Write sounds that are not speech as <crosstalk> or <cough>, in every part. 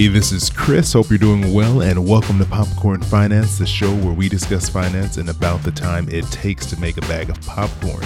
Hey, this is Chris. Hope you're doing well, and welcome to Popcorn Finance, the show where we discuss finance and about the time it takes to make a bag of popcorn.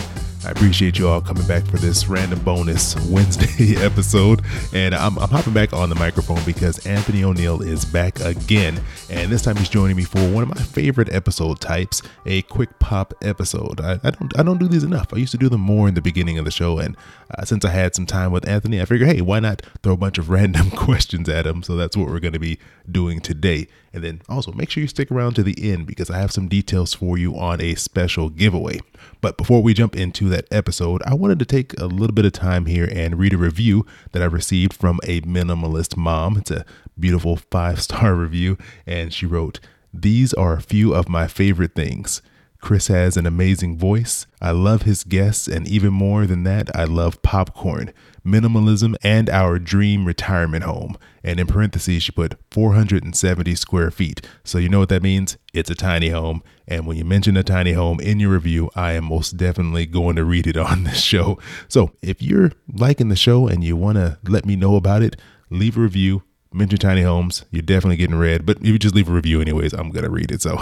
I appreciate you all coming back for this random bonus Wednesday <laughs> episode. And I'm, I'm, hopping back on the microphone because Anthony O'Neal is back again. And this time he's joining me for one of my favorite episode types, a quick pop episode. I, I don't I don't do these enough. I used to do them more in the beginning of the show. And uh, since I had some time with Anthony, I figured, hey, why not throw a bunch of <laughs> random questions at him? So that's what we're going to be doing today. And then also make sure you stick around to the end because I have some details for you on a special giveaway. But before we jump into that episode, I wanted to take a little bit of time here and read a review that I received from a minimalist mom. It's a beautiful five star <laughs> review, and she wrote, These are a few of my favorite things. Chris has an amazing voice. I love his guests, and even more than that, I love popcorn, minimalism, and our dream retirement home. And in parentheses, she put 470 square feet. So you know what that means? It's a tiny home. And when you mention a tiny home in your review, I am most definitely going to read it <laughs> on this show. So if you're liking the show and you want to let me know about it, leave a review mention tiny homes. You're definitely getting read but if you just leave a review anyways i'm gonna read it so.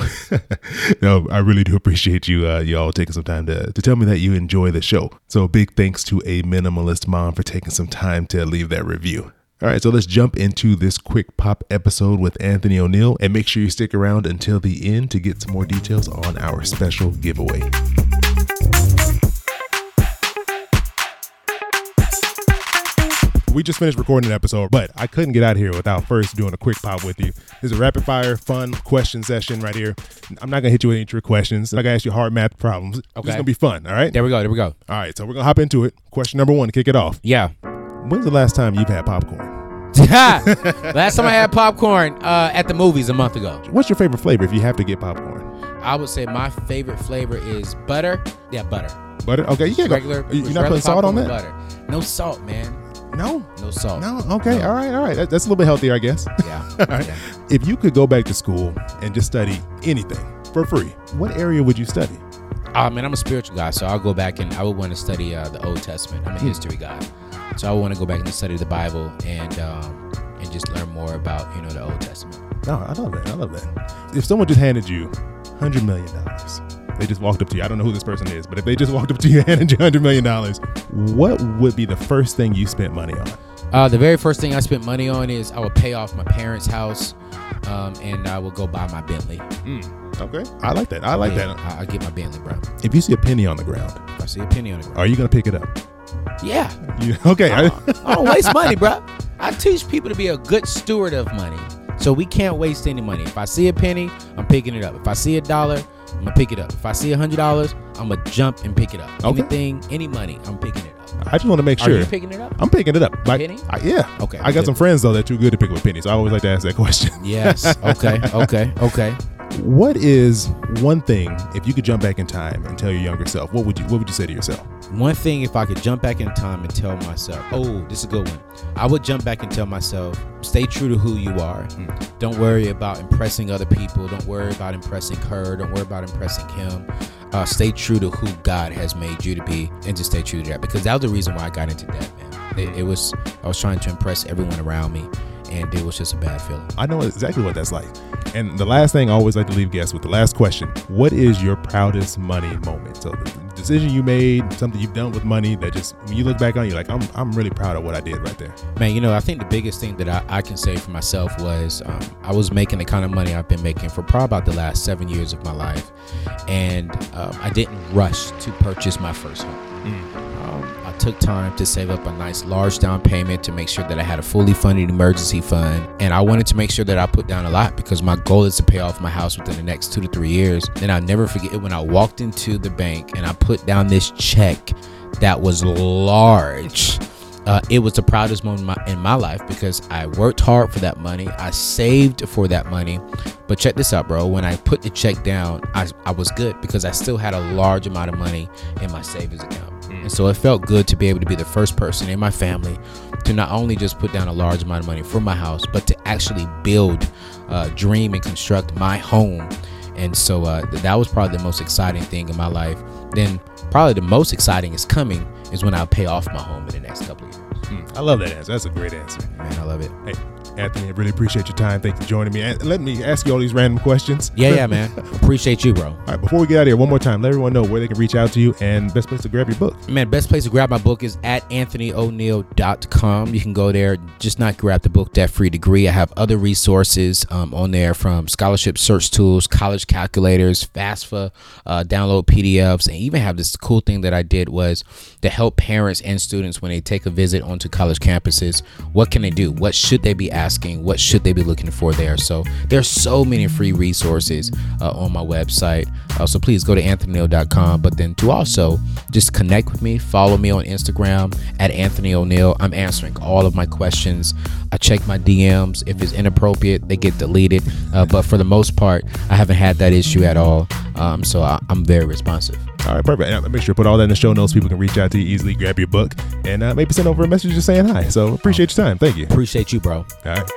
<laughs> No i really do appreciate you uh, you all taking some time to, to tell me that you enjoy the show. So big thanks to a minimalist mom for taking some time to leave that review. All right, so let's jump into this quick pop episode with Anthony O'Neal and make sure you stick around until the end to get some more details on our special giveaway. We just finished recording an episode, but I couldn't get out here without first doing a quick pop with you. This is a rapid fire, fun question session right here. I'm not gonna hit you with any trick questions. I'm not gonna ask you hard math problems. Okay. It's gonna be fun. All right. There we go. There we go. All right. So we're gonna hop into it. Question number one to kick it off. Yeah. When's the last time you've had popcorn? last time I had popcorn uh, at the movies a month ago. What's your favorite flavor if you have to get popcorn? I would say my favorite flavor is butter. Yeah, butter. Butter. Okay, you can't regular. Go, you're not putting salt on that. Butter. No salt, man. No, no salt. No. Okay. No. All right. All right. That's a little bit healthier, I guess. Yeah. <laughs> all right. Yeah. If you could go back to school and just study anything for free, what area would you study? I mean, I'm a spiritual guy, so I'll go back and I would want to study uh, the Old Testament. I'm a history guy, so I would want to go back and study the Bible and um, and just learn more about you know the Old Testament. No, I love that. I love that. If someone just handed you hundred million dollars they just walked up to you. I don't know who this person is, but if they just <laughs> walked up to you and handed you hundred million dollars, what would be the first thing you spent money on? Uh, the very first thing I spent money on is I would pay off my parents' house, um, and I would go buy my Bentley. Mm, okay, I like that. I like yeah, that. I, I get my Bentley, bro. If you see a penny on the ground, if I see a penny on the ground, are you gonna pick it up? Yeah. You, <laughs> okay. I, I don't waste money, bro. I teach people to be a good steward of money. So we can't waste any money. If I see a penny, I'm picking it up. If I see a dollar, I'm gonna pick it up. If I see a hundred dollars, I'm gonna jump and pick it up. Okay. Anything, any money, I'm picking it up. I just want to make sure. Are you picking it up? I'm picking it up. Like, penny? I, yeah. Okay. I got good. some friends though that are too good to pick up pennies. I always like to ask that <laughs> question. Yes. Okay. <laughs> okay. Okay. What is one thing if you could jump back in time and tell your younger self? What would you What would you say to yourself? One thing, if I could jump back in time and tell myself, oh, this is a good one. I would jump back and tell myself, stay true to who you are. Mm. Don't worry about impressing other people. Don't worry about impressing her. Don't worry about impressing him. Uh, stay true to who God has made you to be, and just stay true to that. Because that was the reason why I got into debt, man. It, it was I was trying to impress everyone around me and it was just a bad feeling. I know exactly what that's like. And the last thing I always like to leave guests with the last question What is your proudest money moment? So, the decision you made, something you've done with money that just, when you look back on, you're like, I'm, I'm really proud of what I did right there. Man, you know, I think the biggest thing that I, I can say for myself was um, I was making the kind of money I've been making for probably about the last seven years of my life. And um, I didn't rush to purchase my first home. Mm. Took time to save up a nice large down payment to make sure that I had a fully funded emergency fund. And I wanted to make sure that I put down a lot because my goal is to pay off my house within the next two to three years. And I'll never forget when I walked into the bank and I put down this check that was large. Uh, it was the proudest moment in my, in my, life because I worked hard for that money. I saved for that money. But check this out, bro. When I put the check down, I, I was good because I still had a large amount of money in my savings account. And so it felt good to be able to be the first person in my family to not only just put down a large amount of money for my house, but to actually build, uh, dream, and construct my home. And so uh, that was probably the most exciting thing in my life. Then, probably the most exciting is coming is when I pay off my home in the next couple of years. Mm, I love that answer. That's a great answer. Man, I love it. Hey, Anthony, I really appreciate your time. Thanks for joining me. And let me ask you all these random questions. Yeah, yeah, man. <laughs> Appreciate you, bro. All right, before we get out of here, one more time, let everyone know where they can reach out to you and best place to grab your book. Man, best place to grab my book is at anthonyoneal.com. You can go there, just not grab the book, Debt Free Degree. I have other resources um, on there from scholarship search tools, college calculators, FAFSA, uh, download PDFs, and even have this cool thing that I did was to help parents and students when they take a visit onto college campuses. What can they do? What should they be asking? Asking what should they be looking for there? So there's so many free resources uh, on my website. Uh, so please go to anthonyoneal.com. But then to also just connect with me, follow me on Instagram at Anthony O'Neal. I'm answering all of my questions. I check my DMs. If it's inappropriate, they get deleted. Uh, but for the most part, I haven't had that issue at all. Um, so I, I'm very responsive. All right, perfect. And make sure to put all that in the show notes. People can reach out to you easily, grab your book, and uh, maybe send over a message just saying hi. So appreciate your time. Thank you. Appreciate you, bro. All right.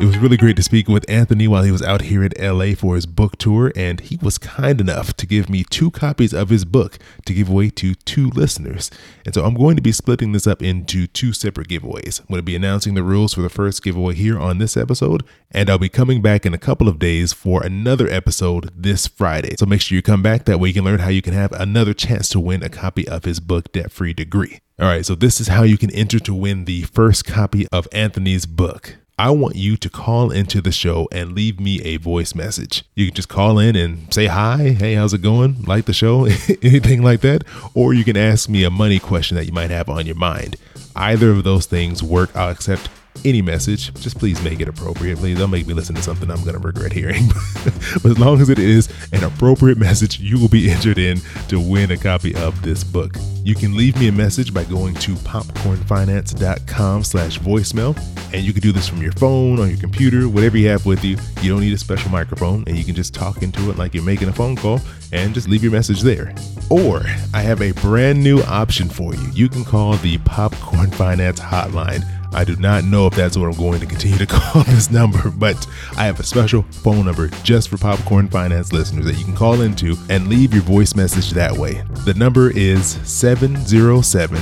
It was really great to speak with Anthony while he was out here at LA for his book tour, and he was kind enough to give me two copies of his book to give away to two listeners. And so I'm going to be splitting this up into two separate giveaways. I'm going to be announcing the rules for the first giveaway here on this episode, and I'll be coming back in a couple of days for another episode this Friday. So make sure you come back. That way you can learn how you can have another chance to win a copy of his book, Debt Free Degree. All right, so this is how you can enter to win the first copy of Anthony's book. I want you to call into the show and leave me a voice message. You can just call in and say hi, hey, how's it going? Like the show, <laughs> anything like that. Or you can ask me a money question that you might have on your mind. Either of those things work. I'll accept any message. Just please make it appropriate. Please don't make me listen to something I'm going to regret hearing. <laughs> but as long as it is an appropriate message, you will be entered in to win a copy of this book. You can leave me a message by going to popcornfinance.com slash voicemail. And you can do this from your phone, on your computer, whatever you have with you. You don't need a special microphone and you can just talk into it like you're making a phone call and just leave your message there. Or I have a brand new option for you. You can call the Popcorn Finance Hotline. I do not know if that's what I'm going to continue to <laughs> call this number, but I have a special phone number just for Popcorn Finance listeners that you can call into and leave your voice message that way. The number is 707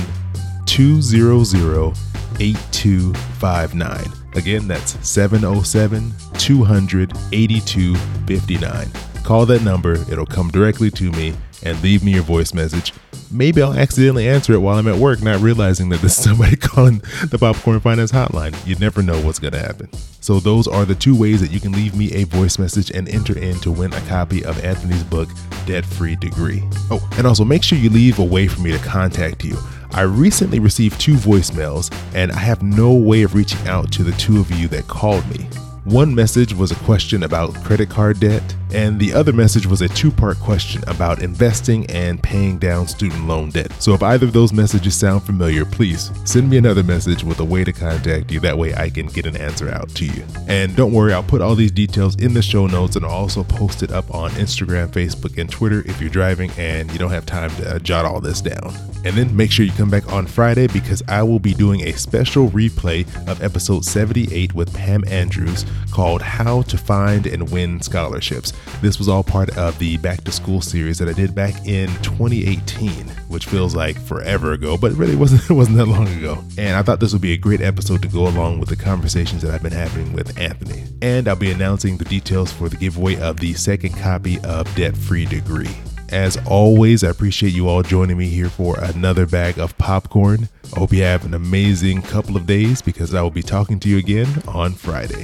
200 8259. Again, that's 707 200 8259. Call that number, it'll come directly to me and leave me your voice message. Maybe I'll accidentally answer it while I'm at work, not realizing that this is somebody <laughs> calling the Popcorn Finance Hotline. You never know what's going to happen. So, those are the two ways that you can leave me a voice message and enter in to win a copy of Anthony's book, Debt Free Degree. Oh, and also make sure you leave a way for me to contact you. I recently received two voicemails, and I have no way of reaching out to the two of you that called me. One message was a question about credit card debt, and the other message was a two part question about investing and paying down student loan debt. So if either of those messages sound familiar, please send me another message with a way to contact you. That way I can get an answer out to you. And don't worry, I'll put all these details in the show notes and I'll also post it up on Instagram, Facebook, and Twitter if you're driving and you don't have time to uh, jot all this down. And then make sure you come back on Friday because I will be doing a special replay of episode 78 with Pam Andrews called How to Find and Win Scholarships. This was all part of the Back to School series that I did back in 2018, which feels like forever ago, but really wasn't <laughs> it wasn't that long ago. And I thought this would be a great episode to go along with the conversations that I've been having with Anthony. And I'll be announcing the details for the giveaway of the second copy of Debt Free Degree. As always, I appreciate you all joining me here for another bag of popcorn. I hope you have an amazing couple of days because I will be talking to you again on Friday.